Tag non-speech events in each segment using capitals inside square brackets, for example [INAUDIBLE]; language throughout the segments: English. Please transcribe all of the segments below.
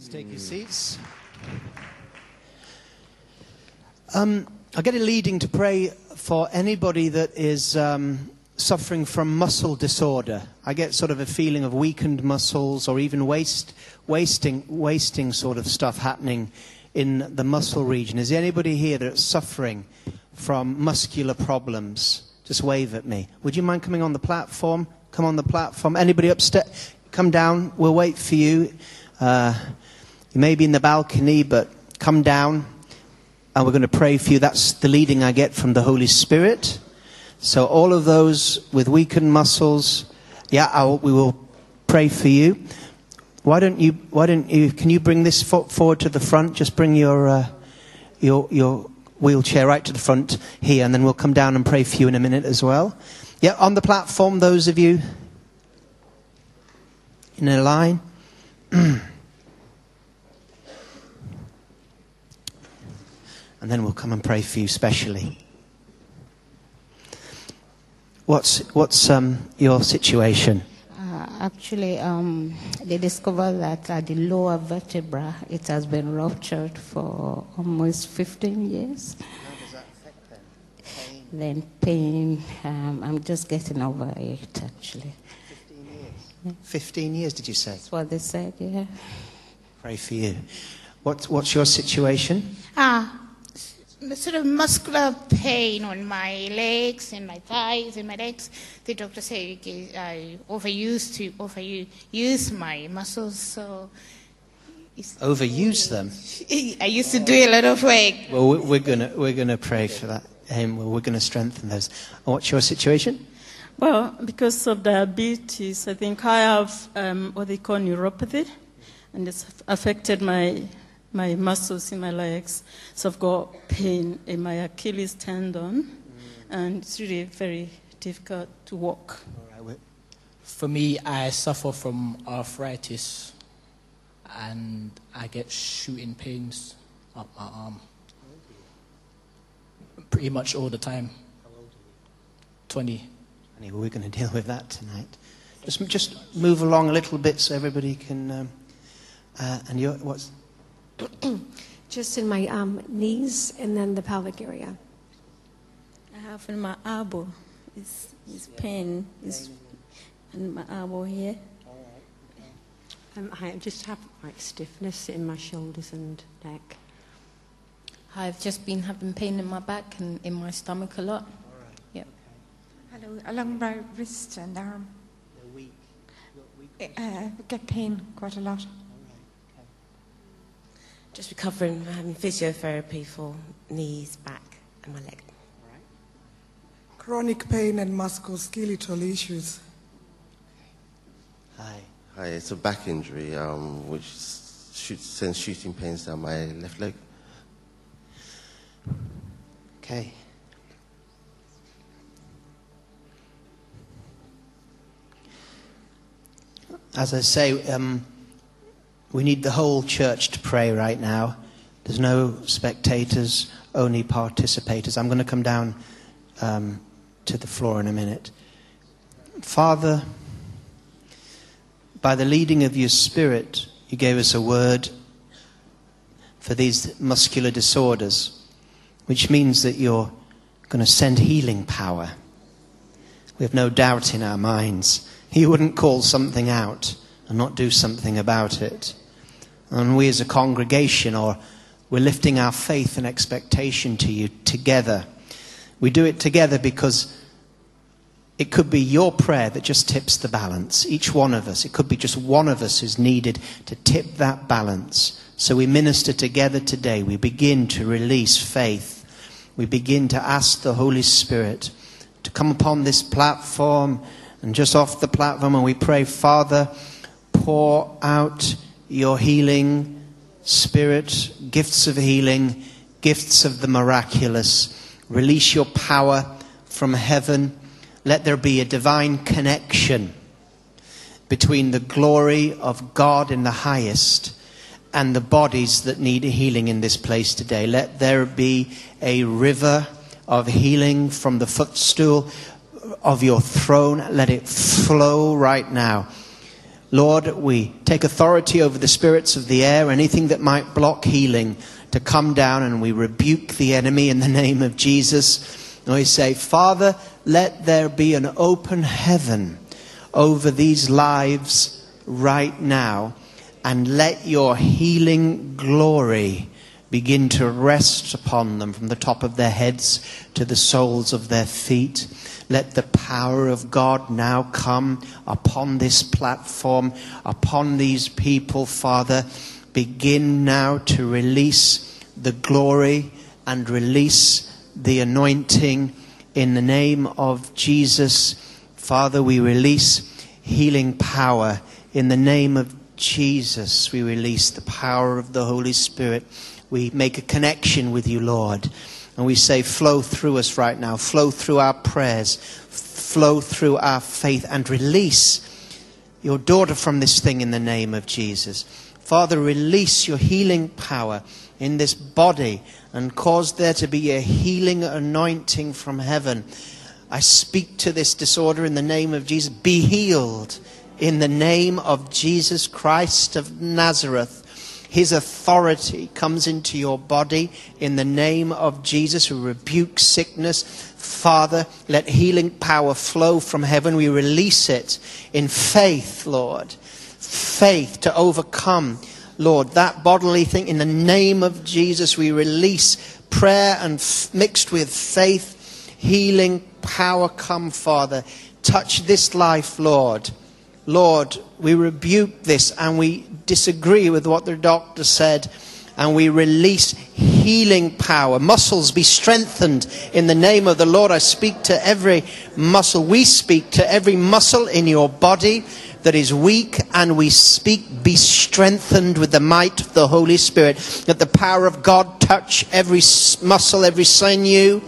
Please take your seats. Um, I get a leading to pray for anybody that is um, suffering from muscle disorder. I get sort of a feeling of weakened muscles or even waste, wasting, wasting sort of stuff happening in the muscle region. Is there anybody here that's suffering from muscular problems? Just wave at me. Would you mind coming on the platform? Come on the platform. Anybody upstairs? Come down. We'll wait for you. Uh, you may be in the balcony, but come down and we're going to pray for you. That's the leading I get from the Holy Spirit. So, all of those with weakened muscles, yeah, I'll, we will pray for you. Why don't you? Why don't you? Can you bring this forward to the front? Just bring your uh, your your wheelchair right to the front here, and then we'll come down and pray for you in a minute as well. Yeah, on the platform, those of you in a line. [CLEARS THROAT] and then we'll come and pray for you specially. What's, what's um, your situation? Uh, actually, um, they discovered that at the lower vertebra, it has been ruptured for almost 15 years. Then pain, um, I'm just getting over it actually. 15 years. 15 years, did you say? That's what they said, yeah. Pray for you. What, what's your situation? Ah, sort of muscular pain on my legs and my thighs and my legs. The doctor said okay, I overused to overuse my muscles, so Overuse them. [LAUGHS] I used to do a lot of work. Well, we- we're gonna we're gonna pray for that. Um, well, we're going to strengthen those. What's your situation? Well, because of diabetes, I think I have um, what they call neuropathy, and it's affected my my muscles in my legs. So I've got pain in my Achilles tendon, and it's really very difficult to walk. All right, For me, I suffer from arthritis and I get shooting pains up my arm. Pretty much all the time. 20. Anyway, we're going [LAUGHS] to deal with that tonight. Just, just move along a little bit so everybody can. Um, uh, and you're, what's, [CLEARS THROAT] Just in my um, knees and then the pelvic area. I have in my elbow. It's, it's pain. It's in my elbow here. Um, I just have like stiffness in my shoulders and neck. I've just been having pain in my back and in my stomach a lot. Yep. Hello, along my wrist and arm. They're Uh, I get pain quite a lot. Just recovering, from having physiotherapy for knees, back, and my leg. Chronic pain and musculoskeletal issues. hi. Hi, it's a back injury um, which shoots, sends shooting pains down my left leg. Okay. As I say, um, we need the whole church to pray right now. There's no spectators, only participators. I'm going to come down um, to the floor in a minute. Father, by the leading of your Spirit, you gave us a word for these muscular disorders, which means that you're going to send healing power. We have no doubt in our minds. You wouldn't call something out and not do something about it. And we as a congregation, or we're lifting our faith and expectation to you together. We do it together because it could be your prayer that just tips the balance. Each one of us. It could be just one of us who's needed to tip that balance. So we minister together today. We begin to release faith. We begin to ask the Holy Spirit to come upon this platform and just off the platform and we pray, Father, pour out your healing spirit, gifts of healing, gifts of the miraculous. Release your power from heaven. Let there be a divine connection between the glory of God in the highest and the bodies that need healing in this place today. Let there be a river of healing from the footstool of your throne. Let it flow right now. Lord, we take authority over the spirits of the air, anything that might block healing to come down, and we rebuke the enemy in the name of Jesus. And we say, Father, let there be an open heaven over these lives right now, and let your healing glory begin to rest upon them from the top of their heads to the soles of their feet. Let the power of God now come upon this platform, upon these people, Father. Begin now to release the glory and release the anointing in the name of Jesus. Father, we release healing power in the name of Jesus. We release the power of the Holy Spirit. We make a connection with you, Lord. And we say, flow through us right now, flow through our prayers, flow through our faith, and release your daughter from this thing in the name of Jesus. Father, release your healing power in this body and cause there to be a healing anointing from heaven. I speak to this disorder in the name of Jesus. Be healed in the name of Jesus Christ of Nazareth. His authority comes into your body in the name of Jesus, who rebukes sickness. Father, let healing power flow from heaven. We release it in faith, Lord. Faith to overcome, Lord, that bodily thing. In the name of Jesus, we release prayer and f- mixed with faith, healing power come, Father. Touch this life, Lord. Lord, we rebuke this and we disagree with what the doctor said and we release healing power. Muscles be strengthened in the name of the Lord. I speak to every muscle. We speak to every muscle in your body that is weak and we speak be strengthened with the might of the Holy Spirit. Let the power of God touch every muscle, every sinew.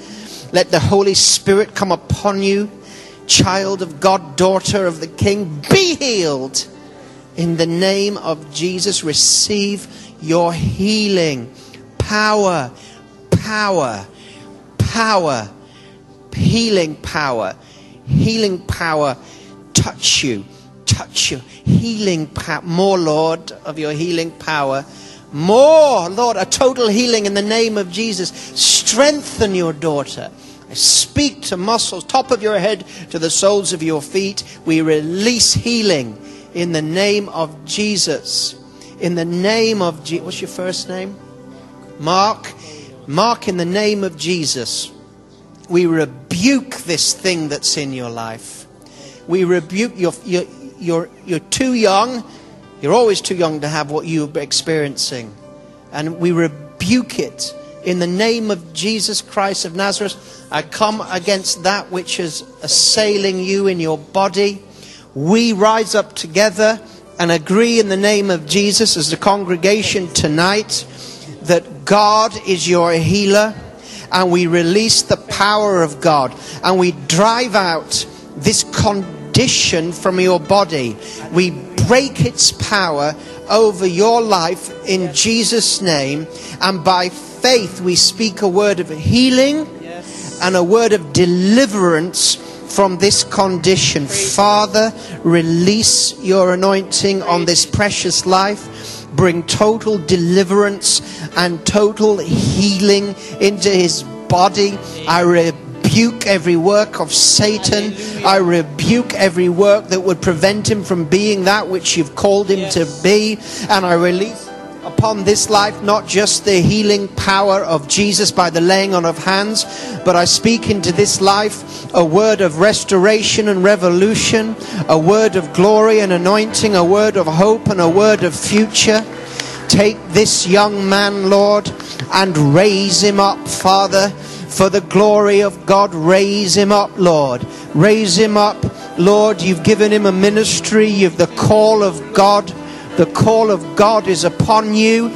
Let the Holy Spirit come upon you child of God, daughter of the King, be healed. In the name of Jesus, receive your healing. Power, power, power, healing power, healing power. Touch you, touch you. Healing power. More, Lord, of your healing power. More, Lord, a total healing in the name of Jesus. Strengthen your daughter. I speak to muscles, top of your head to the soles of your feet. We release healing in the name of Jesus. In the name of Jesus. What's your first name? Mark. Mark, in the name of Jesus, we rebuke this thing that's in your life. We rebuke your, you're, you're, you're too young. You're always too young to have what you're experiencing. And we rebuke it in the name of Jesus Christ of Nazareth. I come against that which is assailing you in your body. We rise up together and agree in the name of Jesus as the congregation tonight that God is your healer and we release the power of God and we drive out this condition from your body. We break its power over your life in Jesus' name and by faith we speak a word of healing and a word of deliverance from this condition. Father, release your anointing on this precious life. Bring total deliverance and total healing into his body. I rebuke every work of Satan. I rebuke every work that would prevent him from being that which you've called him to be. And I release upon this life not just the healing power of Jesus by the laying on of hands, but I speak into this life a word of restoration and revolution, a word of glory and anointing, a word of hope and a word of future. Take this young man, Lord, and raise him up, Father, for the glory of God. Raise him up, Lord. Raise him up, Lord. You've given him a ministry, you've the call of God. The call of God is upon you,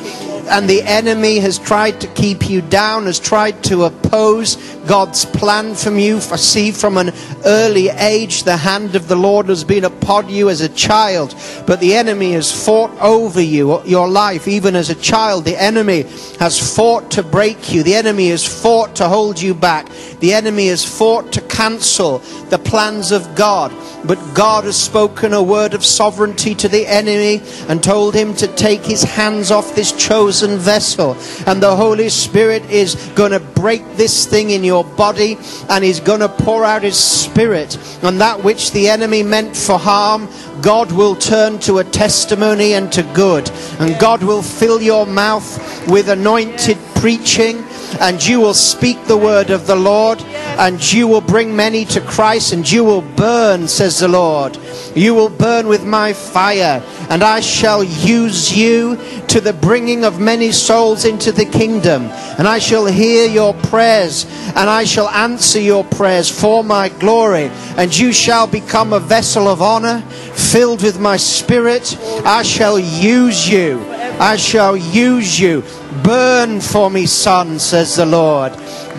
and the enemy has tried to keep you down, has tried to oppose God's plan from you. For see, from an early age, the hand of the Lord has been upon you as a child, but the enemy has fought over you, your life, even as a child. The enemy has fought to break you, the enemy has fought to hold you back, the enemy has fought to cancel the plans of God. But God has spoken a word of sovereignty to the enemy and told him to take his hands off this chosen vessel. And the Holy Spirit is going to break this thing in your body and he's going to pour out his spirit. And that which the enemy meant for harm, God will turn to a testimony and to good. And God will fill your mouth with anointed preaching and you will speak the word of the Lord, and you will bring many to Christ, and you will burn, says the Lord. You will burn with my fire, and I shall use you to the bringing of many souls into the kingdom. And I shall hear your prayers, and I shall answer your prayers for my glory. And you shall become a vessel of honor, filled with my spirit. I shall use you. I shall use you. Burn for me, son, says the Lord.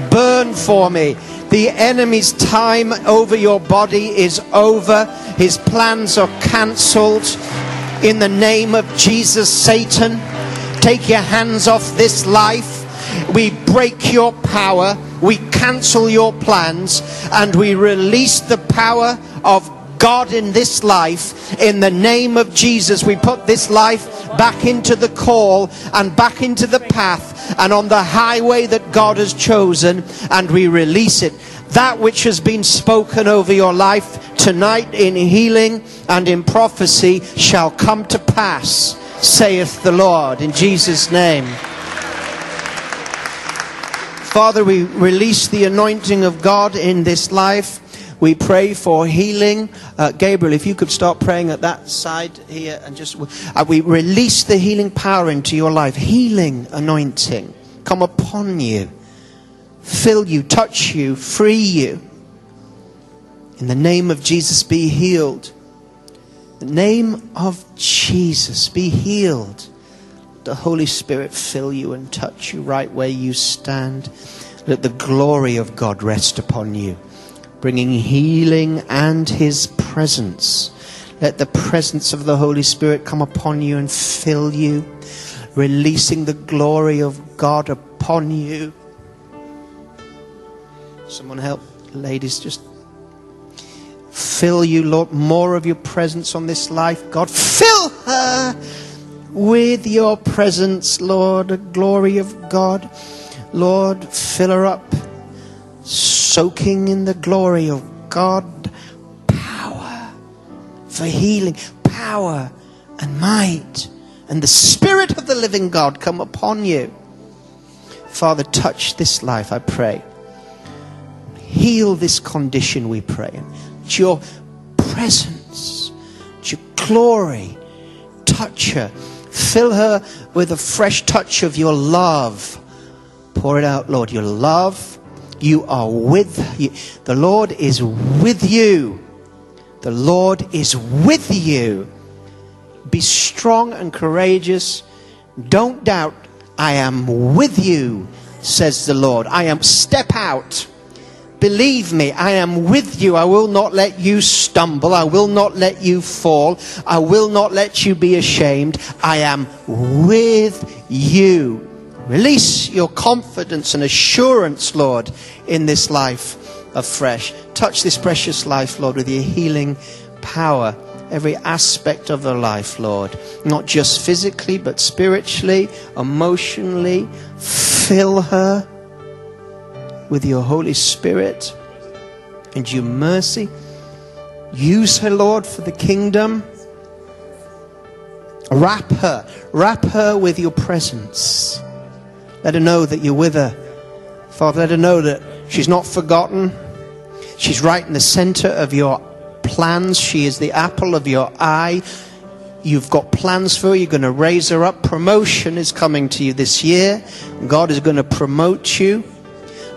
Burn for me. The enemy's time over your body is over. His plans are cancelled. In the name of Jesus, Satan, take your hands off this life. We break your power. We cancel your plans. And we release the power of God in this life. In the name of Jesus, we put this life back into the call and back into the path and on the highway that God has chosen, and we release it. That which has been spoken over your life tonight in healing and in prophecy shall come to pass, saith the Lord, in Jesus' name. Father, we release the anointing of God in this life. We pray for healing. Uh, Gabriel, if you could start praying at that side here and just, uh, we release the healing power into your life. Healing anointing come upon you, fill you, touch you, free you. In the name of Jesus, be healed. The name of Jesus, be healed. The Holy Spirit fill you and touch you right where you stand. Let the glory of God rest upon you bringing healing and His presence. Let the presence of the Holy Spirit come upon you and fill you, releasing the glory of God upon you. Someone help, ladies, just fill you, Lord, more of your presence on this life. God, fill her with your presence, Lord, the glory of God. Lord, fill her up soaking in the glory of God, power for healing, power and might, and the Spirit of the living God come upon you. Father, touch this life, I pray. Heal this condition, we pray. It's your presence, your glory. Touch her. Fill her with a fresh touch of your love. Pour it out, Lord. Your love you are with you. The Lord is with you. The Lord is with you. Be strong and courageous. Don't doubt. I am with you, says the Lord. I am, step out. Believe me, I am with you. I will not let you stumble. I will not let you fall. I will not let you be ashamed. I am with you. Release your confidence and assurance, Lord, in this life afresh. Touch this precious life, Lord, with your healing power. Every aspect of the life, Lord. Not just physically, but spiritually, emotionally. Fill her with your Holy Spirit and your mercy. Use her, Lord, for the kingdom. Wrap her, wrap her with your presence. Let her know that you're with her. Father, let her know that she's not forgotten. She's right in the center of your plans. She is the apple of your eye. You've got plans for her. You're going to raise her up. Promotion is coming to you this year. God is going to promote you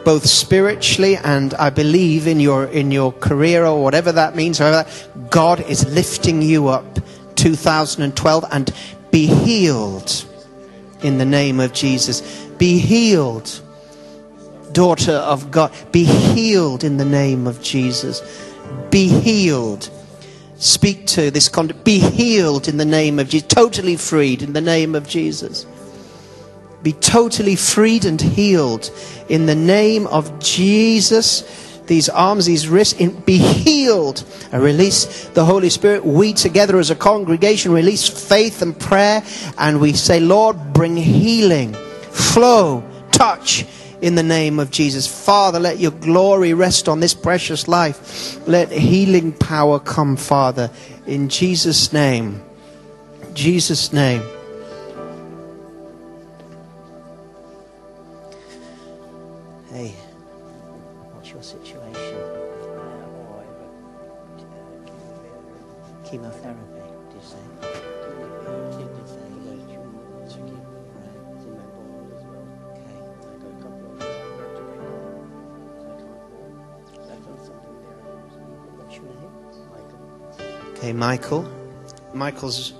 both spiritually and I believe in your in your career or whatever that means. However, God is lifting you up 2012 and be healed in the name of Jesus. Be healed, daughter of God. Be healed in the name of Jesus. Be healed. Speak to this conduct. Be healed in the name of Jesus. Totally freed in the name of Jesus. Be totally freed and healed in the name of Jesus. these arms, these wrists, be healed. Release the Holy Spirit. We together as a congregation release faith and prayer, and we say, Lord, bring healing, flow, touch in the name of Jesus. Father, let your glory rest on this precious life. Let healing power come, Father, in Jesus' name. Jesus' name. Okay, Michael. Michael's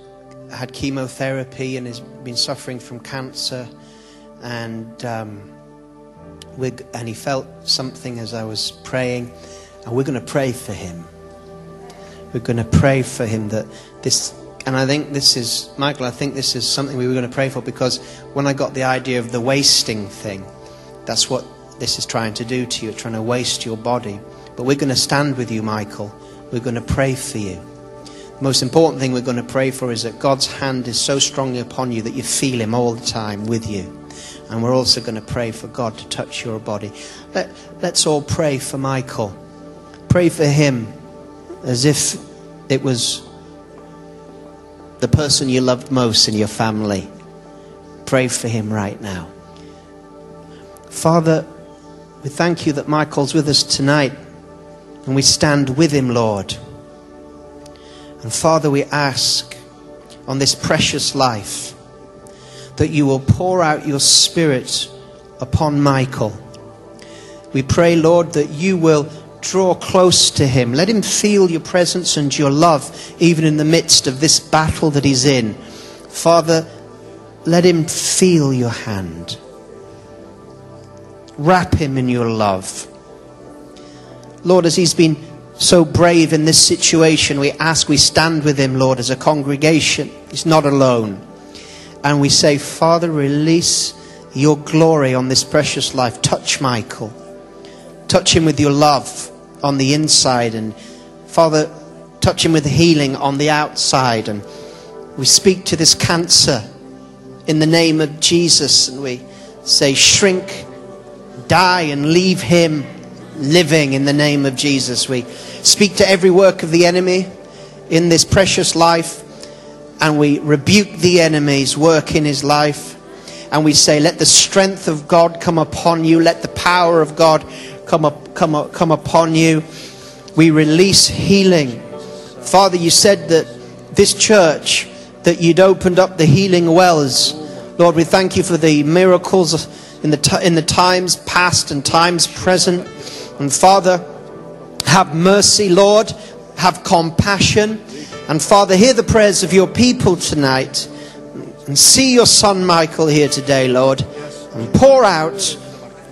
had chemotherapy and has been suffering from cancer, and um, we're, and he felt something as I was praying, and we're going to pray for him. We're going to pray for him that this, and I think this is Michael. I think this is something we were going to pray for because when I got the idea of the wasting thing, that's what this is trying to do to you. Trying to waste your body. But we're going to stand with you, Michael. We're going to pray for you. Most important thing we're going to pray for is that God's hand is so strongly upon you that you feel Him all the time with you. And we're also going to pray for God to touch your body. Let, let's all pray for Michael. Pray for him as if it was the person you loved most in your family. Pray for him right now. Father, we thank you that Michael's with us tonight and we stand with him, Lord. And Father, we ask on this precious life that you will pour out your Spirit upon Michael. We pray, Lord, that you will draw close to him. Let him feel your presence and your love, even in the midst of this battle that he's in. Father, let him feel your hand. Wrap him in your love. Lord, as he's been so brave in this situation, we ask, we stand with him, Lord, as a congregation. He's not alone. And we say, Father, release your glory on this precious life. Touch Michael. Touch him with your love on the inside. And Father, touch him with healing on the outside. And we speak to this cancer in the name of Jesus. And we say, shrink, die, and leave him living in the name of Jesus. We speak to every work of the enemy in this precious life. And we rebuke the enemy's work in his life. And we say, let the strength of God come upon you. Let the power of God come, up, come, up, come upon you. We release healing. Father, you said that this church, that you'd opened up the healing wells. Lord, we thank you for the miracles in the, t- in the times past and times present. And Father, have mercy, Lord. Have compassion. And Father, hear the prayers of your people tonight. And see your son Michael here today, Lord. And pour out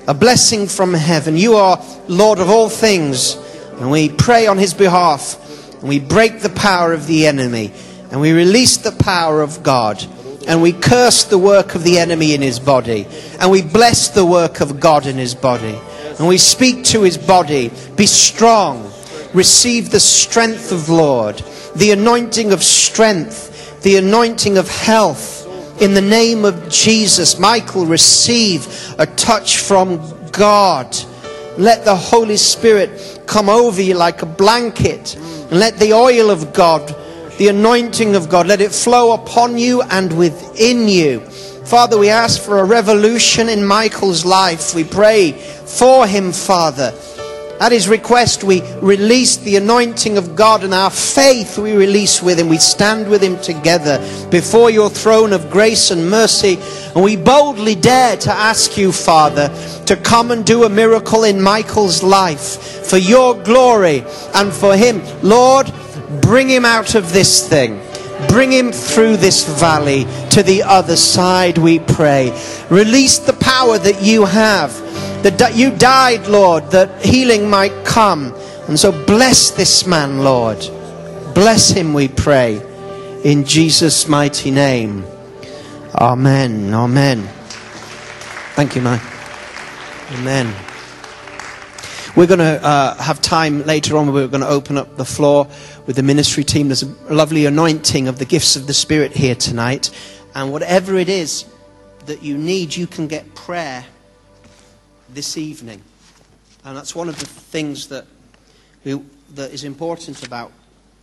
a blessing from heaven. You are Lord of all things. And we pray on his behalf. And we break the power of the enemy. And we release the power of God. And we curse the work of the enemy in his body. And we bless the work of God in his body. And we speak to his body be strong, receive the strength of Lord, the anointing of strength, the anointing of health. In the name of Jesus, Michael, receive a touch from God. Let the Holy Spirit come over you like a blanket. And let the oil of God, the anointing of God, let it flow upon you and within you. Father, we ask for a revolution in Michael's life. We pray for him, Father. At his request, we release the anointing of God and our faith we release with him. We stand with him together before your throne of grace and mercy. And we boldly dare to ask you, Father, to come and do a miracle in Michael's life for your glory and for him. Lord, bring him out of this thing. Bring him through this valley to the other side, we pray. Release the power that you have that you died, Lord, that healing might come. And so bless this man, Lord. Bless him, we pray. In Jesus' mighty name. Amen. Amen. Thank you, Mike. Amen. We're going to uh, have time later on we're going to open up the floor with the ministry team. There's a lovely anointing of the gifts of the Spirit here tonight. And whatever it is that you need, you can get prayer this evening. And that's one of the things that, we, that is important about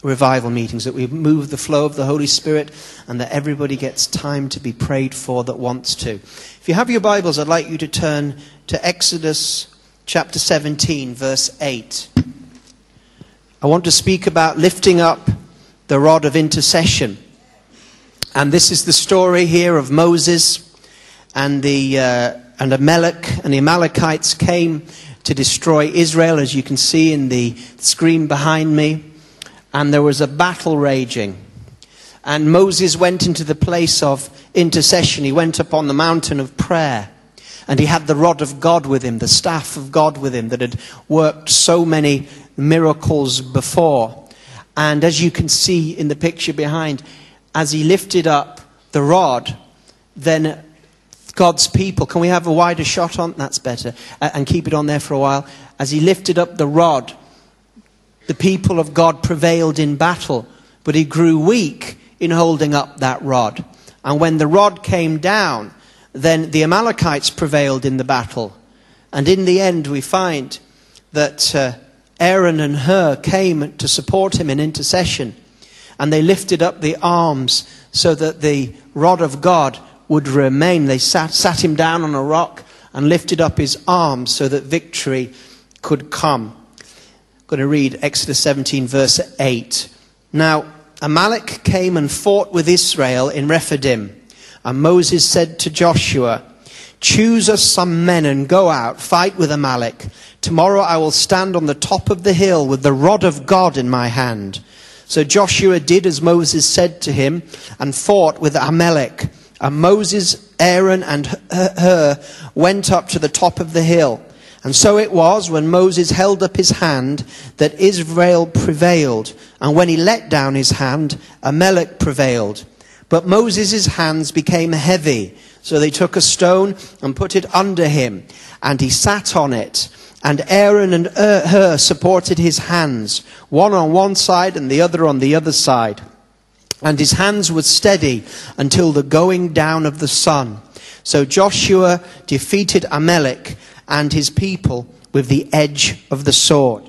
revival meetings that we move the flow of the Holy Spirit and that everybody gets time to be prayed for that wants to. If you have your Bibles, I'd like you to turn to Exodus chapter 17, verse 8. I want to speak about lifting up the rod of intercession. And this is the story here of Moses and the uh, and Amalek and the Amalekites came to destroy Israel, as you can see in the screen behind me. And there was a battle raging. And Moses went into the place of intercession. He went up on the mountain of prayer. And he had the rod of God with him, the staff of God with him that had worked so many miracles before. And as you can see in the picture behind, as he lifted up the rod, then God's people, can we have a wider shot on? That's better. And keep it on there for a while. As he lifted up the rod, the people of God prevailed in battle, but he grew weak in holding up that rod. And when the rod came down, then the Amalekites prevailed in the battle. And in the end, we find that uh, Aaron and Hur came to support him in intercession. And they lifted up the arms so that the rod of God would remain. They sat, sat him down on a rock and lifted up his arms so that victory could come. I'm going to read Exodus 17, verse 8. Now, Amalek came and fought with Israel in Rephidim. And Moses said to Joshua, Choose us some men and go out, fight with Amalek. Tomorrow I will stand on the top of the hill with the rod of God in my hand. So Joshua did as Moses said to him and fought with Amalek. And Moses, Aaron, and Hur went up to the top of the hill. And so it was when Moses held up his hand that Israel prevailed. And when he let down his hand, Amalek prevailed. But Moses' hands became heavy. So they took a stone and put it under him, and he sat on it. And Aaron and Hur supported his hands, one on one side and the other on the other side. And his hands were steady until the going down of the sun. So Joshua defeated Amalek and his people with the edge of the sword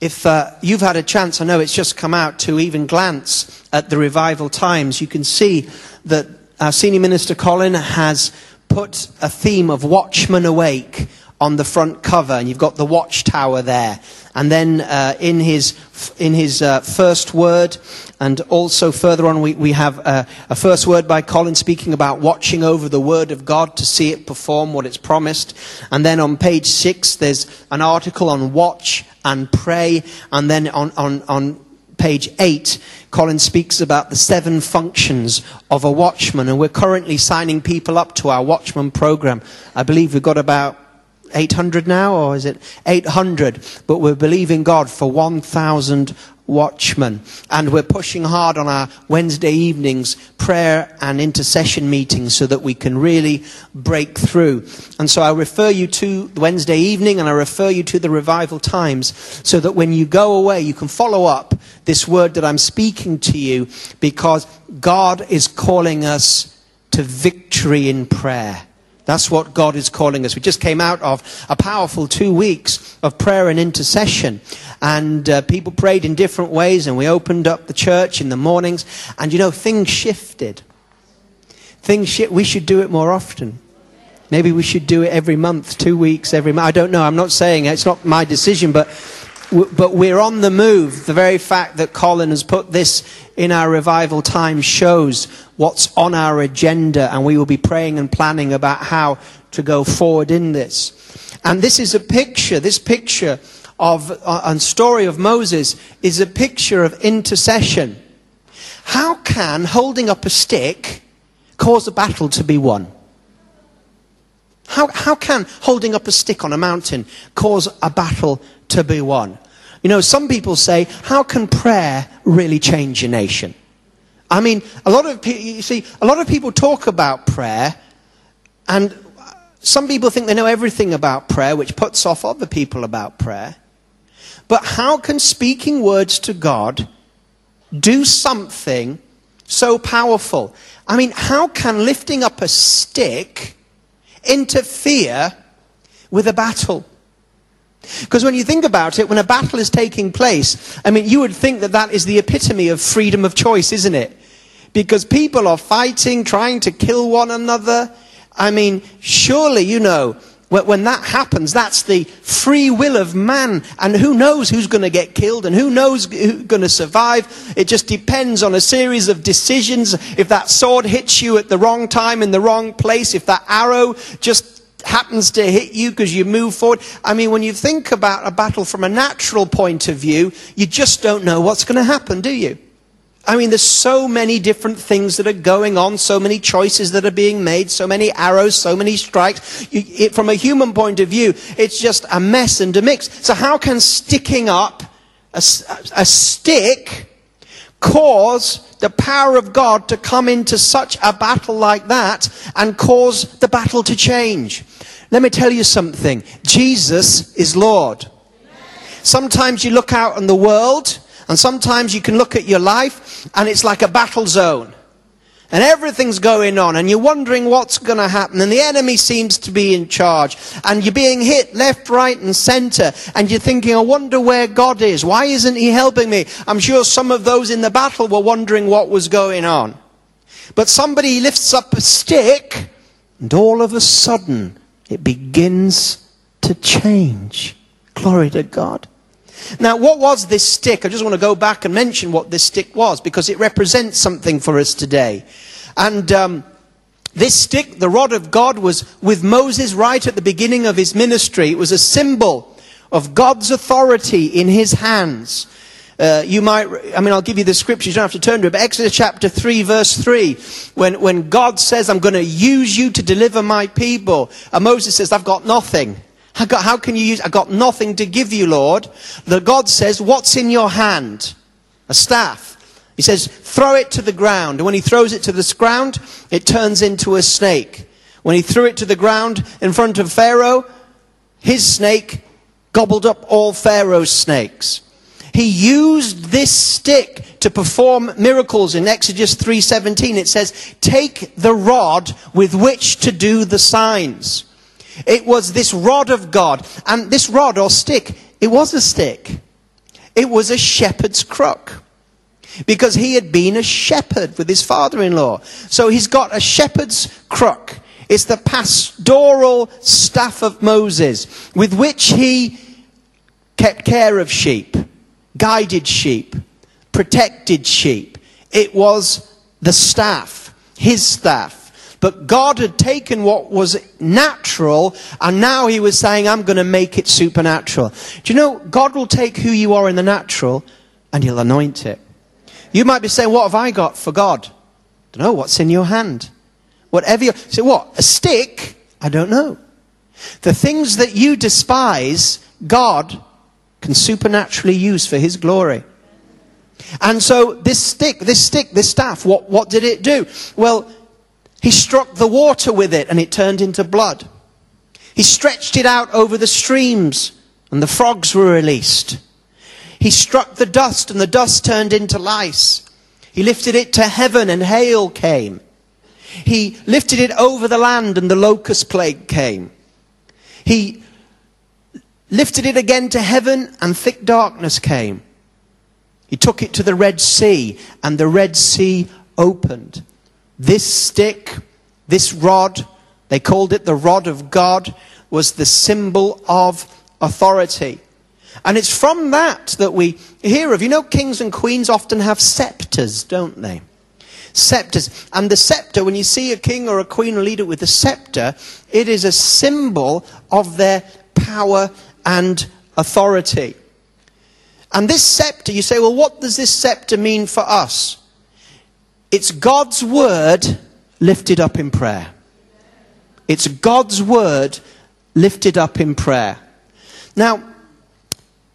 if uh, you've had a chance, I know it's just come out, to even glance at the revival times, you can see that our senior minister Colin has put a theme of Watchman Awake on the front cover, and you've got the watchtower there. And then uh, in his, in his uh, first word, and also further on, we, we have uh, a first word by Colin speaking about watching over the word of God to see it perform what it's promised. And then on page six, there's an article on watch and pray. And then on, on, on page 8, Colin speaks about the seven functions of a watchman. And we're currently signing people up to our watchman program. I believe we've got about 800 now, or is it 800? But we're believing God for 1,000 watchmen. And we're pushing hard on our Wednesday evenings prayer and intercession meetings so that we can really break through. And so I refer you to Wednesday evening and I refer you to the revival times so that when you go away, you can follow up this word that I'm speaking to you because God is calling us to victory in prayer. That's what God is calling us. We just came out of a powerful two weeks of prayer and intercession. And uh, people prayed in different ways, and we opened up the church in the mornings. And you know, things shifted. Things we should do it more often. Maybe we should do it every month, two weeks, every month. I don't know. I'm not saying it's not my decision, but but we're on the move. The very fact that Colin has put this in our revival time shows what's on our agenda, and we will be praying and planning about how to go forward in this. And this is a picture, this picture of uh, and story of Moses is a picture of intercession. How can holding up a stick cause a battle to be won? How, how can holding up a stick on a mountain cause a battle to be won? You know, some people say, how can prayer really change a nation? I mean, a lot of you see, a lot of people talk about prayer, and some people think they know everything about prayer, which puts off other people about prayer. But how can speaking words to God do something so powerful? I mean, how can lifting up a stick interfere with a battle? Because when you think about it, when a battle is taking place, I mean, you would think that that is the epitome of freedom of choice, isn't it? Because people are fighting, trying to kill one another. I mean, surely, you know, when that happens, that's the free will of man. And who knows who's going to get killed and who knows who's going to survive. It just depends on a series of decisions. If that sword hits you at the wrong time in the wrong place, if that arrow just happens to hit you because you move forward. I mean, when you think about a battle from a natural point of view, you just don't know what's going to happen, do you? I mean, there's so many different things that are going on, so many choices that are being made, so many arrows, so many strikes. You, it, from a human point of view, it's just a mess and a mix. So how can sticking up a, a stick cause the power of God to come into such a battle like that and cause the battle to change. Let me tell you something. Jesus is Lord. Sometimes you look out in the world and sometimes you can look at your life and it's like a battle zone and everything's going on and you're wondering what's going to happen and the enemy seems to be in charge and you're being hit left, right and center and you're thinking, I wonder where God is. Why isn't he helping me? I'm sure some of those in the battle were wondering what was going on. But somebody lifts up a stick and all of a sudden it begins to change. Glory to God. Now, what was this stick? I just want to go back and mention what this stick was because it represents something for us today. And um, this stick, the rod of God, was with Moses right at the beginning of his ministry. It was a symbol of God's authority in his hands. Uh, you might, I mean, I'll give you the scriptures, you don't have to turn to it, but Exodus chapter 3, verse 3, when, when God says, I'm going to use you to deliver my people, and Moses says, I've got nothing. Got, how can you use? I've got nothing to give you, Lord. The God says, What's in your hand? A staff. He says, Throw it to the ground. And when he throws it to the ground, it turns into a snake. When he threw it to the ground in front of Pharaoh, his snake gobbled up all Pharaoh's snakes. He used this stick to perform miracles in Exodus 3:17 it says take the rod with which to do the signs it was this rod of God. And this rod or stick, it was a stick. It was a shepherd's crook. Because he had been a shepherd with his father in law. So he's got a shepherd's crook. It's the pastoral staff of Moses with which he kept care of sheep, guided sheep, protected sheep. It was the staff, his staff. But God had taken what was natural and now he was saying, I'm going to make it supernatural. Do you know, God will take who you are in the natural and he'll anoint it. You might be saying, what have I got for God? I don't know. What's in your hand? Whatever you say, what? A stick? I don't know. The things that you despise, God can supernaturally use for his glory. And so this stick, this stick, this staff, what, what did it do? Well, he struck the water with it and it turned into blood. He stretched it out over the streams and the frogs were released. He struck the dust and the dust turned into lice. He lifted it to heaven and hail came. He lifted it over the land and the locust plague came. He lifted it again to heaven and thick darkness came. He took it to the Red Sea and the Red Sea opened. This stick, this rod, they called it the rod of God, was the symbol of authority. And it's from that that we hear of. You know, kings and queens often have scepters, don't they? Scepters. And the scepter, when you see a king or a queen or leader with a scepter, it is a symbol of their power and authority. And this scepter, you say, well, what does this scepter mean for us? It's God's word lifted up in prayer. It's God's word lifted up in prayer. Now,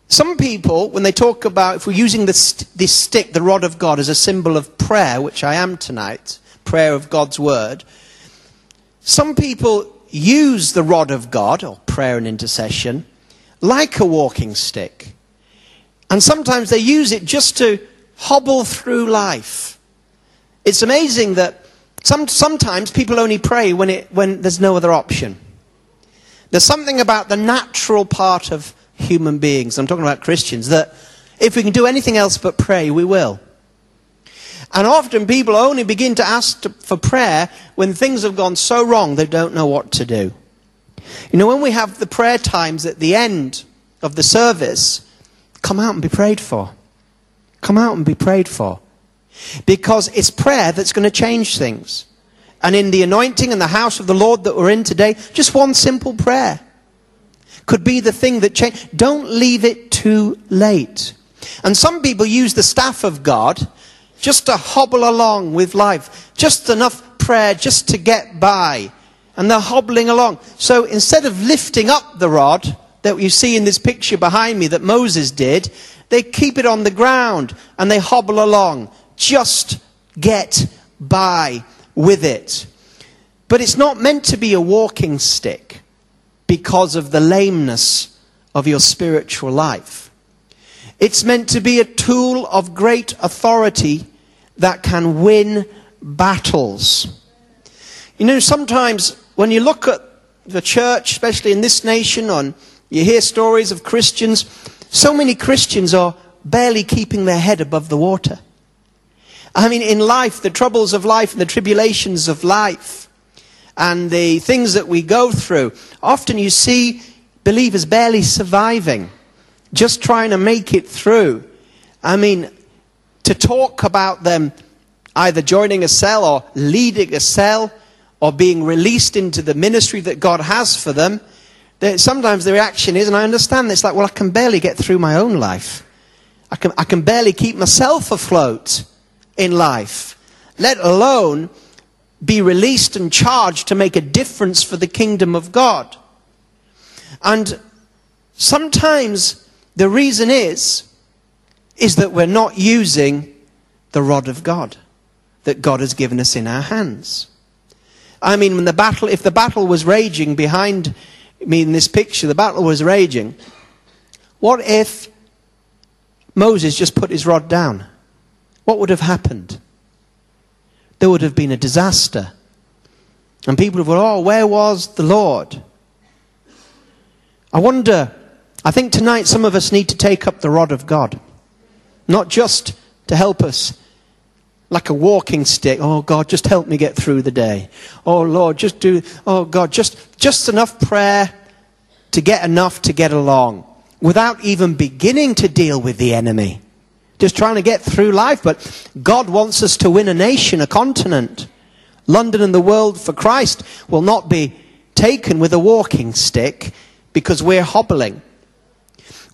some people, when they talk about, if we're using this, this stick, the rod of God, as a symbol of prayer, which I am tonight, prayer of God's word, some people use the rod of God, or prayer and intercession, like a walking stick. And sometimes they use it just to hobble through life. It's amazing that some, sometimes people only pray when, it, when there's no other option. There's something about the natural part of human beings, I'm talking about Christians, that if we can do anything else but pray, we will. And often people only begin to ask to, for prayer when things have gone so wrong they don't know what to do. You know, when we have the prayer times at the end of the service, come out and be prayed for. Come out and be prayed for. Because it's prayer that's going to change things. And in the anointing and the house of the Lord that we're in today, just one simple prayer could be the thing that change. Don't leave it too late. And some people use the staff of God just to hobble along with life. Just enough prayer just to get by. And they're hobbling along. So instead of lifting up the rod that you see in this picture behind me that Moses did, they keep it on the ground and they hobble along. Just get by with it. But it's not meant to be a walking stick because of the lameness of your spiritual life. It's meant to be a tool of great authority that can win battles. You know, sometimes when you look at the church, especially in this nation, and you hear stories of Christians, so many Christians are barely keeping their head above the water. I mean, in life, the troubles of life and the tribulations of life and the things that we go through, often you see believers barely surviving, just trying to make it through. I mean, to talk about them either joining a cell or leading a cell or being released into the ministry that God has for them, sometimes the reaction is, and I understand this, like, well, I can barely get through my own life. I can, I can barely keep myself afloat in life, let alone be released and charged to make a difference for the kingdom of God. And sometimes the reason is, is that we're not using the rod of God that God has given us in our hands. I mean, when the battle, if the battle was raging behind me in this picture, the battle was raging, what if Moses just put his rod down? What would have happened? There would have been a disaster. And people would have gone, oh, where was the Lord? I wonder, I think tonight some of us need to take up the rod of God. Not just to help us like a walking stick. Oh God, just help me get through the day. Oh Lord, just do, oh God, just, just enough prayer to get enough to get along without even beginning to deal with the enemy. Just trying to get through life. But God wants us to win a nation, a continent. London and the world for Christ will not be taken with a walking stick because we're hobbling.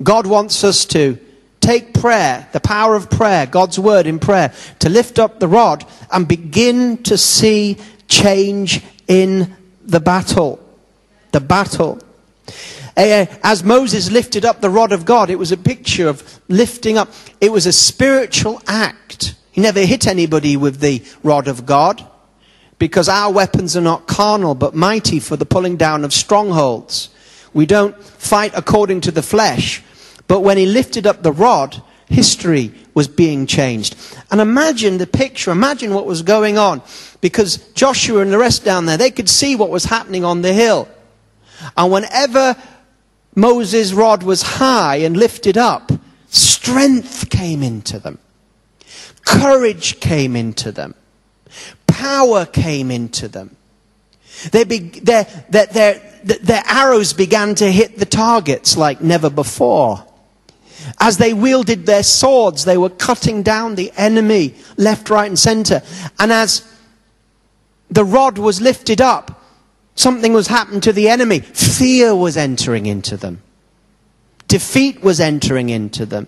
God wants us to take prayer, the power of prayer, God's word in prayer, to lift up the rod and begin to see change in the battle. The battle. Eh, as Moses lifted up the rod of God, it was a picture of lifting up. It was a spiritual act. He never hit anybody with the rod of God because our weapons are not carnal but mighty for the pulling down of strongholds. We don't fight according to the flesh but when he lifted up the rod, history was being changed. And imagine the picture, imagine what was going on. Because Joshua and the rest down there, they could see what was happening on the hill. And whenever Moses' rod was high and lifted up, strength came into them. Courage came into them. Power came into them. They be, their, their, their, their arrows began to hit the targets like never before. As they wielded their swords, they were cutting down the enemy left, right, and center. And as the rod was lifted up, something was happening to the enemy. Fear was entering into them. Defeat was entering into them.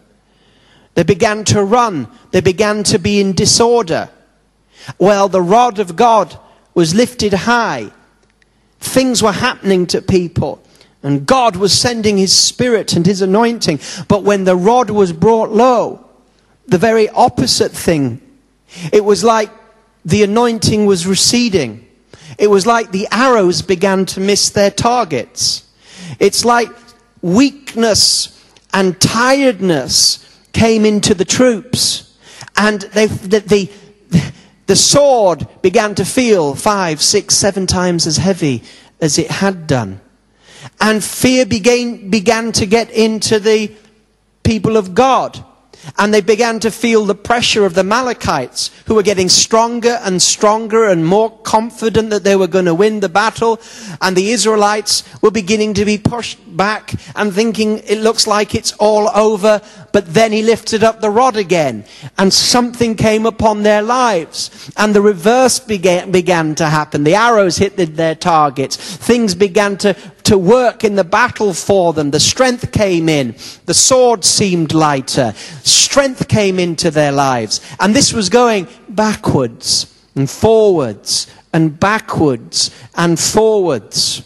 They began to run. They began to be in disorder. Well, the rod of God was lifted high. Things were happening to people. And God was sending His Spirit and His anointing. But when the rod was brought low, the very opposite thing. It was like the anointing was receding. It was like the arrows began to miss their targets. It's like weakness and tiredness came into the troops. And they, the, the, the sword began to feel five, six, seven times as heavy as it had done. And fear began, began to get into the people of God. And they began to feel the pressure of the Amalekites, who were getting stronger and stronger and more confident that they were going to win the battle. And the Israelites were beginning to be pushed back and thinking it looks like it's all over. But then he lifted up the rod again and something came upon their lives. And the reverse began, began to happen. The arrows hit the, their targets. Things began to, to work in the battle for them. The strength came in. The sword seemed lighter. Strength came into their lives. And this was going backwards and forwards and backwards and forwards.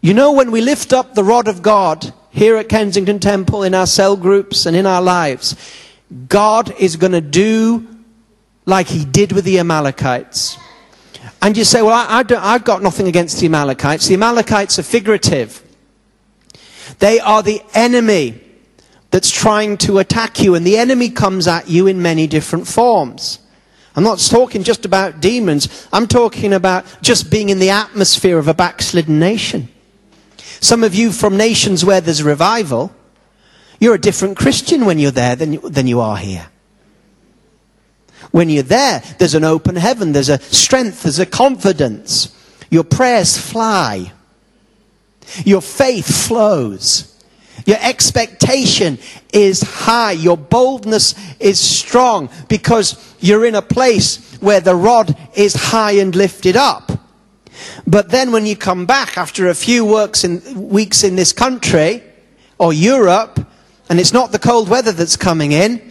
You know, when we lift up the rod of God here at Kensington Temple, in our cell groups and in our lives, God is going to do like he did with the Amalekites. And you say, well, I, I have got nothing against the Amalekites. The Amalekites are figurative. They are the enemy that's trying to attack you, and the enemy comes at you in many different forms. I'm not talking just about demons. I'm talking about just being in the atmosphere of a backslidden nation. Some of you from nations where there's revival, you're a different Christian when you're there than than you are here. When you're there, there's an open heaven, there's a strength, there's a confidence. Your prayers fly. Your faith flows. Your expectation is high. Your boldness is strong because you're in a place where the rod is high and lifted up. But then when you come back after a few in, weeks in this country or Europe, and it's not the cold weather that's coming in,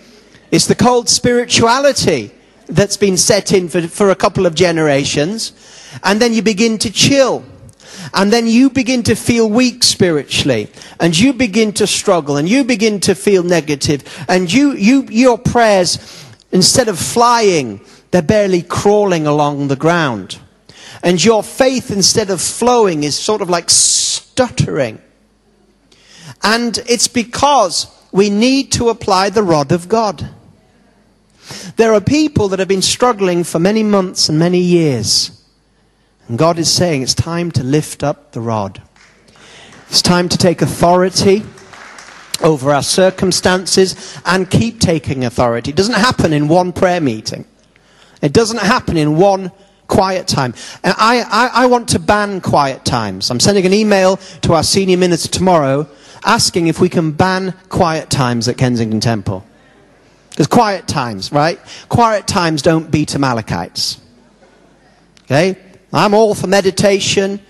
it's the cold spirituality that's been set in for, for a couple of generations. And then you begin to chill. And then you begin to feel weak spiritually. And you begin to struggle. And you begin to feel negative. And you, you, your prayers, instead of flying, they're barely crawling along the ground. And your faith, instead of flowing, is sort of like stuttering. And it's because we need to apply the rod of God. There are people that have been struggling for many months and many years. And God is saying it's time to lift up the rod. It's time to take authority over our circumstances and keep taking authority. It doesn't happen in one prayer meeting. It doesn't happen in one quiet time. And I, I, I want to ban quiet times. I'm sending an email to our senior minister tomorrow asking if we can ban quiet times at Kensington Temple. There's quiet times, right? Quiet times don't beat Amalekites. Okay? I'm all for meditation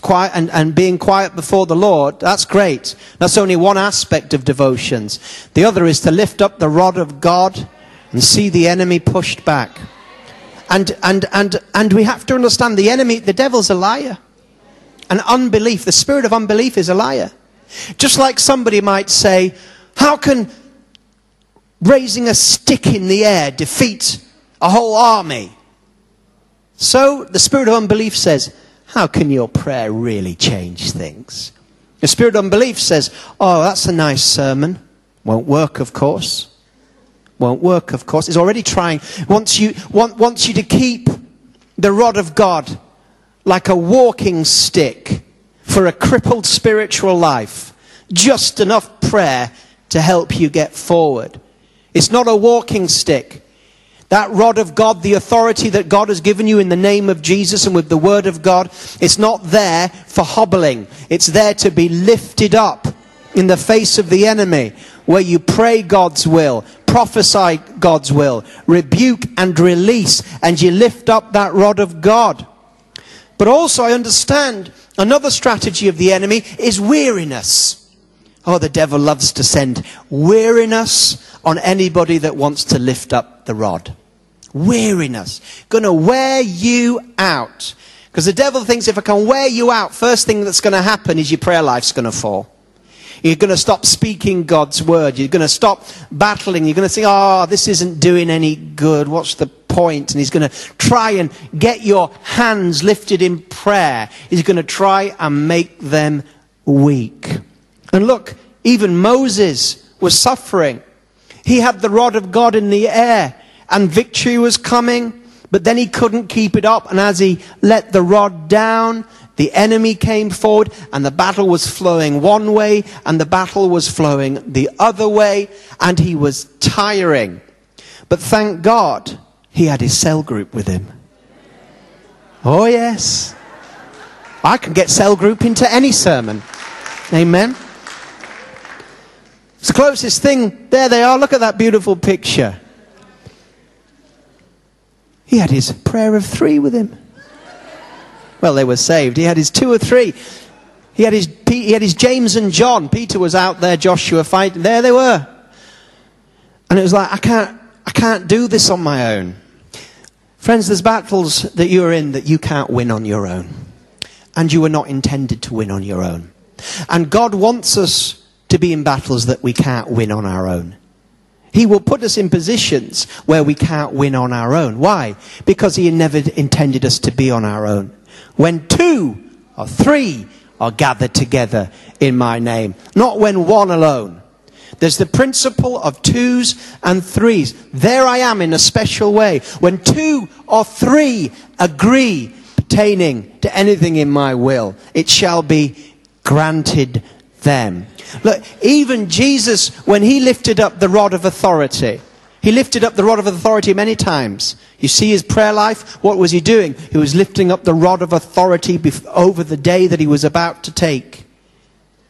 quiet and, and being quiet before the Lord. That's great. That's only one aspect of devotions. The other is to lift up the rod of God and see the enemy pushed back. And, and, and, and we have to understand the enemy, the devil's a liar. And unbelief, the spirit of unbelief is a liar. Just like somebody might say, how can raising a stick in the air defeat a whole army. So the spirit of unbelief says, How can your prayer really change things? The spirit of unbelief says, Oh, that's a nice sermon. Won't work, of course. Won't work, of course. It's already trying. Wants you, want, wants you to keep the rod of God like a walking stick for a crippled spiritual life. Just enough prayer to help you get forward. It's not a walking stick. That rod of God, the authority that God has given you in the name of Jesus and with the word of God, it's not there for hobbling. It's there to be lifted up in the face of the enemy, where you pray God's will, prophesy God's will, rebuke and release, and you lift up that rod of God. But also, I understand another strategy of the enemy is weariness. Oh, the devil loves to send weariness on anybody that wants to lift up the rod. Weariness. Gonna wear you out. Because the devil thinks if I can wear you out, first thing that's gonna happen is your prayer life's gonna fall. You're going to stop speaking God's word. You're going to stop battling. You're going to think, oh, this isn't doing any good. What's the point? and he's going to try and get your hands lifted in prayer. He's going to try and make them weak. And look, even Moses was suffering. He had the rod of God in the air and victory was coming, but then he couldn't keep it up. And as he let the rod down, the enemy came forward and the battle was flowing one way and the battle was flowing the other way and he was tiring. But thank God he had his cell group with him. Oh yes. I can get cell group into any sermon. Amen. It's the closest thing. There they are. Look at that beautiful picture. He had his prayer of three with him. Well, they were saved. He had his two or three. He had his, he had his James and John. Peter was out there, Joshua fighting. There they were. And it was like, I can't, I can't do this on my own. Friends, there's battles that you're in that you can't win on your own. And you were not intended to win on your own. And God wants us to be in battles that we can't win on our own. He will put us in positions where we can't win on our own. Why? Because He never intended us to be on our own. When two or three are gathered together in my name, not when one alone. There's the principle of twos and threes. There I am in a special way. When two or three agree pertaining to anything in my will, it shall be granted them. Look, even Jesus, when he lifted up the rod of authority, he lifted up the rod of authority many times. You see his prayer life? What was he doing? He was lifting up the rod of authority over the day that he was about to take.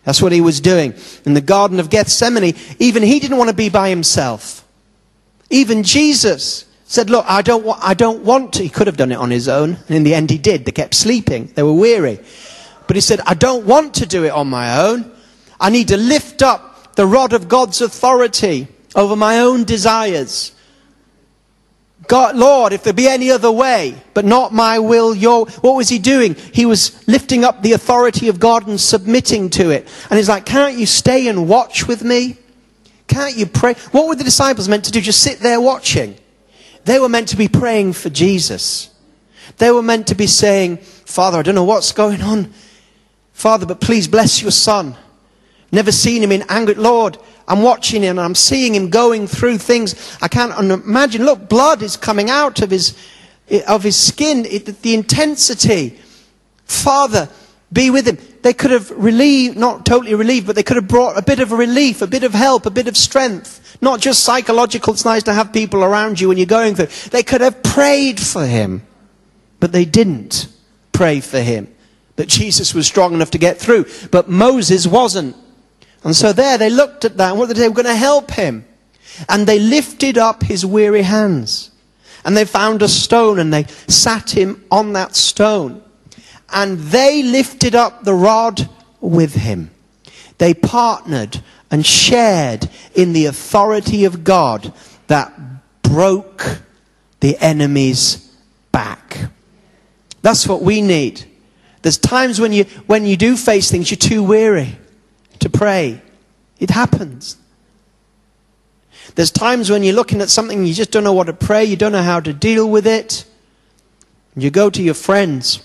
That's what he was doing. In the Garden of Gethsemane, even he didn't want to be by himself. Even Jesus said, Look, I don't, wa- I don't want to. He could have done it on his own. And in the end, he did. They kept sleeping, they were weary. But he said, I don't want to do it on my own. I need to lift up the rod of God's authority over my own desires. God, Lord, if there be any other way, but not my will, your, what was he doing? He was lifting up the authority of God and submitting to it. And he's like, can't you stay and watch with me? Can't you pray? What were the disciples meant to do? Just sit there watching. They were meant to be praying for Jesus. They were meant to be saying, Father, I don't know what's going on. Father, but please bless your son. Never seen him in anger. Lord, I'm watching him and I'm seeing him going through things. I can't imagine. Look, blood is coming out of his, of his skin. It, the intensity. Father, be with him. They could have relieved, not totally relieved, but they could have brought a bit of a relief, a bit of help, a bit of strength. Not just psychological. It's nice to have people around you when you're going through. They could have prayed for him, but they didn't pray for him. That Jesus was strong enough to get through. But Moses wasn't. And so there they looked at that and what did they? they were going to help him. And they lifted up his weary hands. And they found a stone and they sat him on that stone. And they lifted up the rod with him. They partnered and shared in the authority of God that broke the enemy's back. That's what we need. There's times when you, when you do face things, you're too weary to pray. It happens. There's times when you're looking at something you just don't know what to pray, you don't know how to deal with it. You go to your friends.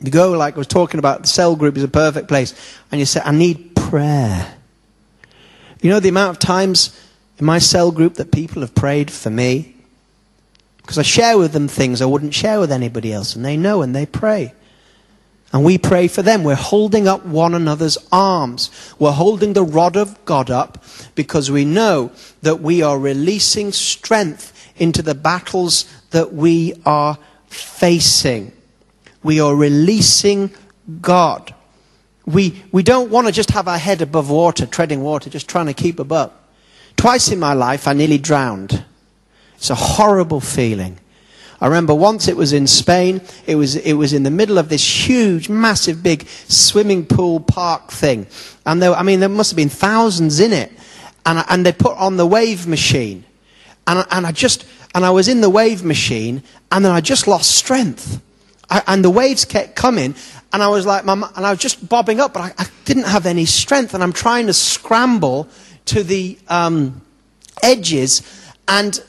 You go, like I was talking about, the cell group is a perfect place. And you say, I need prayer. You know the amount of times in my cell group that people have prayed for me? Because I share with them things I wouldn't share with anybody else. And they know and they pray. And we pray for them. We're holding up one another's arms. We're holding the rod of God up because we know that we are releasing strength into the battles that we are facing. We are releasing God. We, we don't want to just have our head above water, treading water, just trying to keep above. Twice in my life, I nearly drowned. It's a horrible feeling. I remember once it was in Spain. It was, it was in the middle of this huge, massive, big swimming pool park thing. And there, I mean, there must have been thousands in it. And, and they put on the wave machine. And, and I just, and I was in the wave machine, and then I just lost strength. I, and the waves kept coming, and I was like, and I was just bobbing up, but I, I didn't have any strength, and I'm trying to scramble to the um, edges, and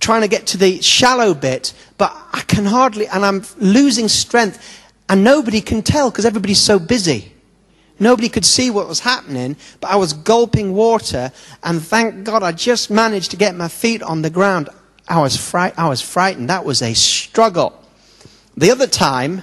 trying to get to the shallow bit, but I can hardly, and I'm losing strength, and nobody can tell because everybody's so busy. Nobody could see what was happening, but I was gulping water, and thank God I just managed to get my feet on the ground. I was, fright- I was frightened. That was a struggle. The other time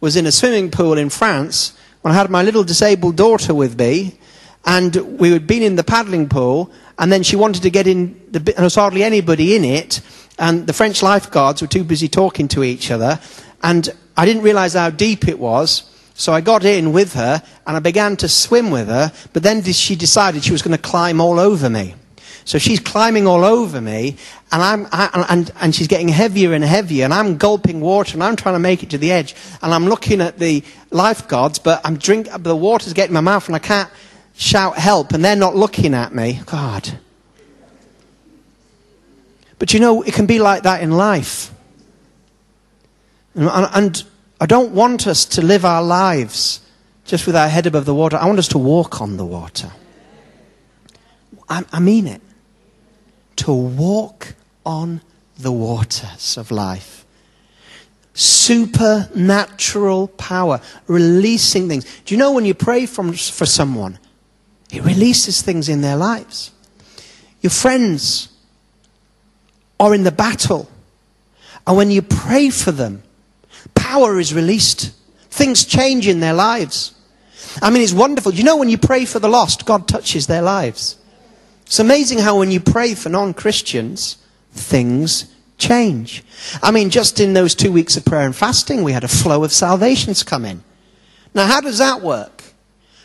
was in a swimming pool in France when I had my little disabled daughter with me, and we had been in the paddling pool, and then she wanted to get in, the, and there was hardly anybody in it, and the French lifeguards were too busy talking to each other, and I didn't realize how deep it was. So I got in with her and I began to swim with her, but then she decided she was going to climb all over me. So she's climbing all over me, and, I'm, I, and, and she's getting heavier and heavier, and I'm gulping water, and I'm trying to make it to the edge, and I'm looking at the lifeguards, but I'm drink, the water's getting in my mouth, and I can't shout help, and they're not looking at me. God. But you know, it can be like that in life. And, and I don't want us to live our lives just with our head above the water. I want us to walk on the water. I, I mean it. To walk on the waters of life. Supernatural power, releasing things. Do you know when you pray from, for someone, it releases things in their lives? Your friends are in the battle, and when you pray for them, power is released. Things change in their lives. I mean, it's wonderful. You know, when you pray for the lost, God touches their lives. It's amazing how when you pray for non Christians, things change. I mean, just in those two weeks of prayer and fasting, we had a flow of salvations come in. Now, how does that work?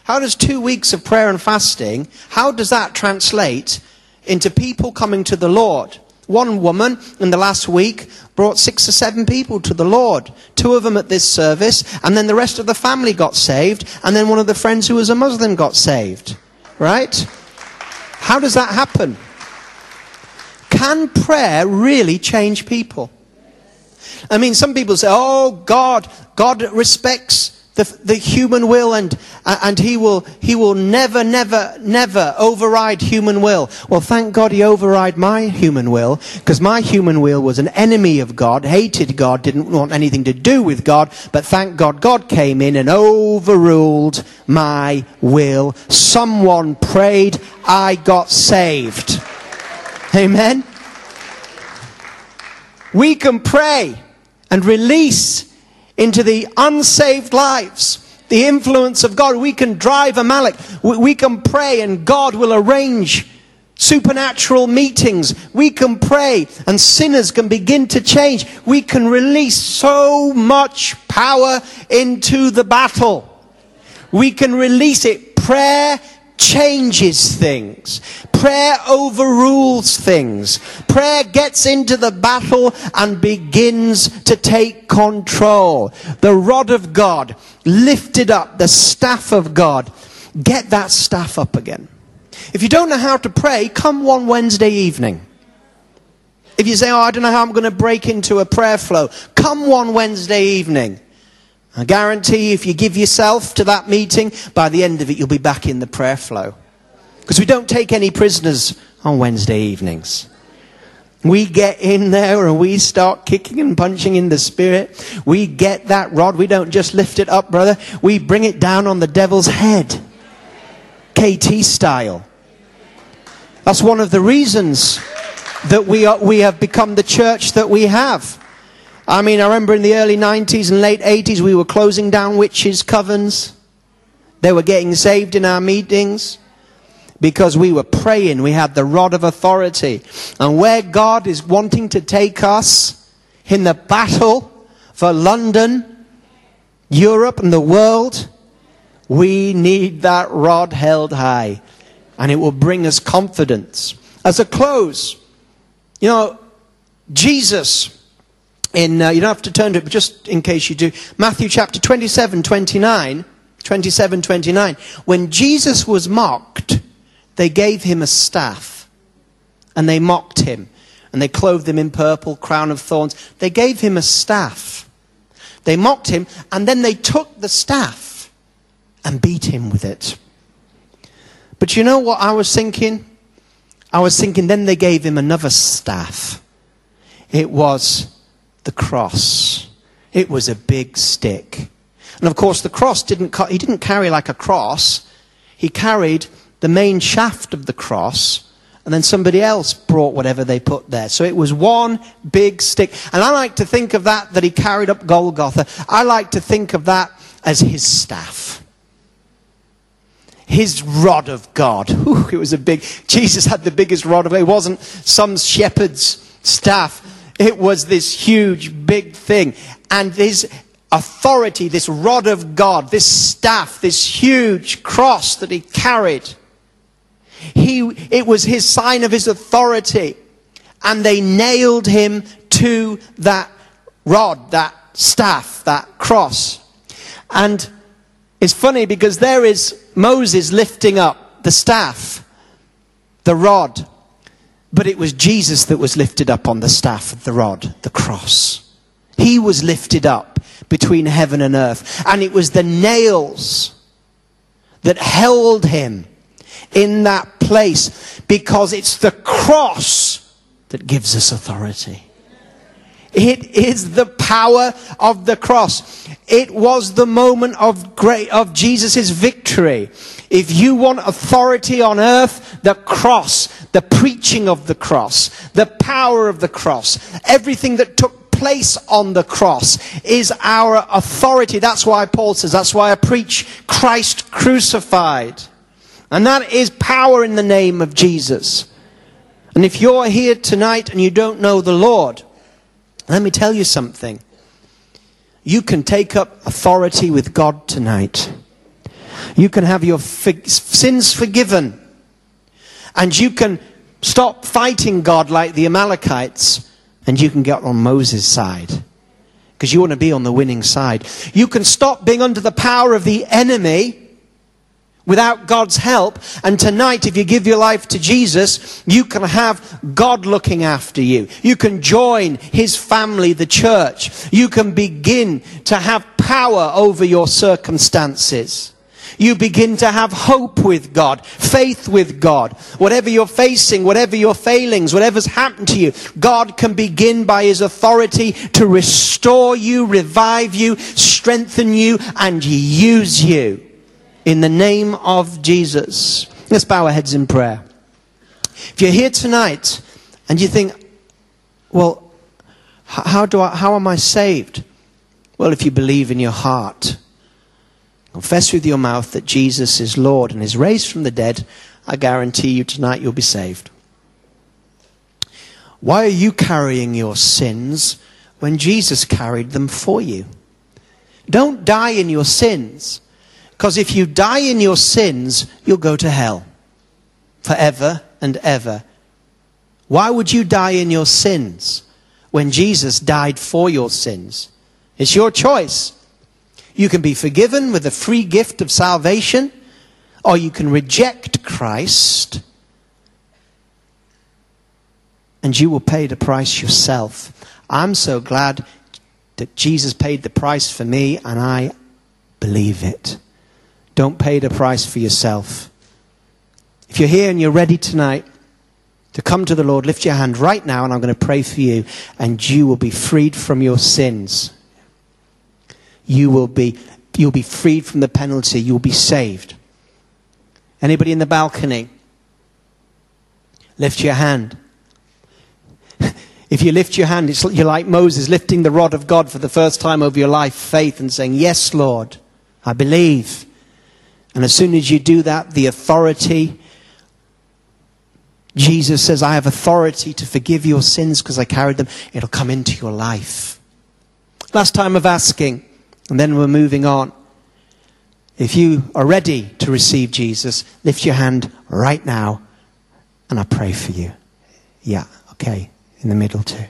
How does two weeks of prayer and fasting, how does that translate into people coming to the Lord? One woman in the last week brought six or seven people to the Lord. Two of them at this service, and then the rest of the family got saved, and then one of the friends who was a Muslim got saved. Right? How does that happen? Can prayer really change people? I mean, some people say, oh, God, God respects the, the human will and, and he, will, he will never, never, never override human will. Well, thank God he override my human will because my human will was an enemy of God, hated God, didn't want anything to do with God, but thank God God came in and overruled my will. Someone prayed, I got saved. Amen. We can pray and release into the unsaved lives the influence of God. We can drive Amalek. We can pray and God will arrange supernatural meetings. We can pray and sinners can begin to change. We can release so much power into the battle. We can release it. Prayer changes things. Prayer overrules things. Prayer gets into the battle and begins to take control. The rod of God lifted up, the staff of God. Get that staff up again. If you don't know how to pray, come one Wednesday evening. If you say, Oh, I don't know how I'm going to break into a prayer flow, come one Wednesday evening. I guarantee you, if you give yourself to that meeting, by the end of it, you'll be back in the prayer flow. Because we don't take any prisoners on Wednesday evenings. We get in there and we start kicking and punching in the spirit. We get that rod. We don't just lift it up, brother. We bring it down on the devil's head. KT style. That's one of the reasons that we, are, we have become the church that we have. I mean, I remember in the early 90s and late 80s, we were closing down witches' covens. They were getting saved in our meetings because we were praying. We had the rod of authority. And where God is wanting to take us in the battle for London, Europe, and the world, we need that rod held high. And it will bring us confidence. As a close, you know, Jesus, in, uh, you don't have to turn to it, but just in case you do, Matthew chapter 27, 29, 27, 29. When Jesus was mocked, they gave him a staff and they mocked him and they clothed him in purple, crown of thorns. They gave him a staff. They mocked him and then they took the staff and beat him with it. But you know what I was thinking? I was thinking then they gave him another staff It was the cross. It was a big stick. And of course, the cross didn't, he didn't carry like a cross. He carried the main shaft of the cross, and then somebody else brought whatever they put there. So it was one big stick. And I like to think of that, that he carried up Golgotha. I like to think of that as his staff. His rod of God. It was a big, Jesus had the biggest rod of it. It wasn't some shepherd's staff. It was this huge, big thing. And his authority, this rod of God, this staff, this huge cross that he carried, he, it was his sign of his authority. And they nailed him to that rod, that staff, that cross. And it's funny because there is Moses lifting up the staff, the rod. But it was Jesus that was lifted up on the staff of the rod, the cross. He was lifted up between heaven and earth. And it was the nails that held him in that place because it's the cross that gives us authority. It is the power of the cross. It was the moment of great, of Jesus' victory. If you want authority on earth, the cross, the preaching of the cross, the power of the cross, everything that took place on the cross is our authority. That's why Paul says, that's why I preach Christ crucified. And that is power in the name of Jesus. And if you're here tonight and you don't know the Lord, let me tell you something. You can take up authority with God tonight. You can have your sins forgiven. And you can stop fighting God like the Amalekites and you can get on Moses' side. Because you want to be on the winning side. You can stop being under the power of the enemy without God's help. And tonight, if you give your life to Jesus, you can have God looking after you. You can join His family, the church. You can begin to have power over your circumstances. You begin to have hope with God, faith with God. Whatever you're facing, whatever your failings, whatever's happened to you, God can begin by His authority to restore you, revive you, strengthen you, and use you in the name of Jesus. Let's bow our heads in prayer. If you're here tonight and you think, well, how, do I, how am I saved? Well, if you believe in your heart, confess with your mouth that Jesus is Lord and is raised from the dead, I guarantee you tonight you'll be saved. Why are you carrying your sins when Jesus carried them for you? Don't die in your sins. Because if you die in your sins, you'll go to hell forever and ever. Why would you die in your sins when Jesus died for your sins? It's your choice. You can be forgiven with the free gift of salvation, or you can reject Christ and you will pay the price yourself. I'm so glad that Jesus paid the price for me, and I believe it. Don't pay the price for yourself. If you're here and you're ready tonight to come to the Lord, lift your hand right now and I'm going to pray for you and you will be freed from your sins. You will be, you'll be freed from the penalty. You'll be saved. Anybody in the balcony? Lift your hand. [LAUGHS] If you lift your hand, it's, you're like Moses lifting the rod of God for the first time over your life, faith, and saying, Yes, Lord, I believe. And as soon as you do that, the authority, Jesus says, I have authority to forgive your sins because I carried them. It'll come into your life. Last time of asking, and then we're moving on. If you are ready to receive Jesus, lift your hand right now and I pray for you. Yeah, okay, in the middle too.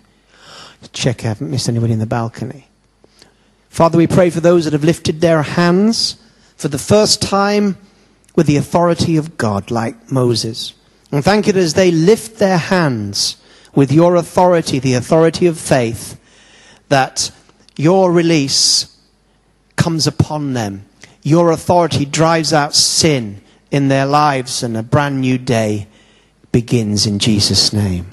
Check I haven't missed anybody in the balcony. Father, we pray for those that have lifted their hands for the first time with the authority of God, like Moses. And thank you as they lift their hands with your authority, the authority of faith, that your release comes upon them. Your authority drives out sin in their lives, and a brand new day begins in Jesus' name.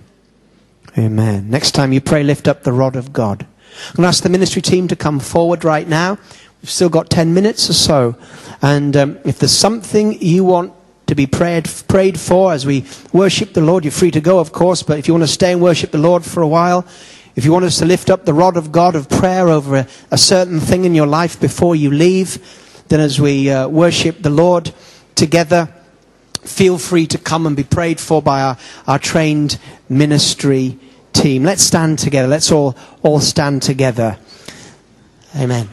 Amen. Next time you pray, lift up the rod of God. I'm going to ask the ministry team to come forward right now. We've still got 10 minutes or so. And um, if there's something you want to be prayed, prayed for as we worship the Lord, you're free to go, of course. But if you want to stay and worship the Lord for a while, if you want us to lift up the rod of God of prayer over a, a certain thing in your life before you leave, then as we uh, worship the Lord together, feel free to come and be prayed for by our, our trained ministry team. Let's stand together. Let's all, all stand together. Amen.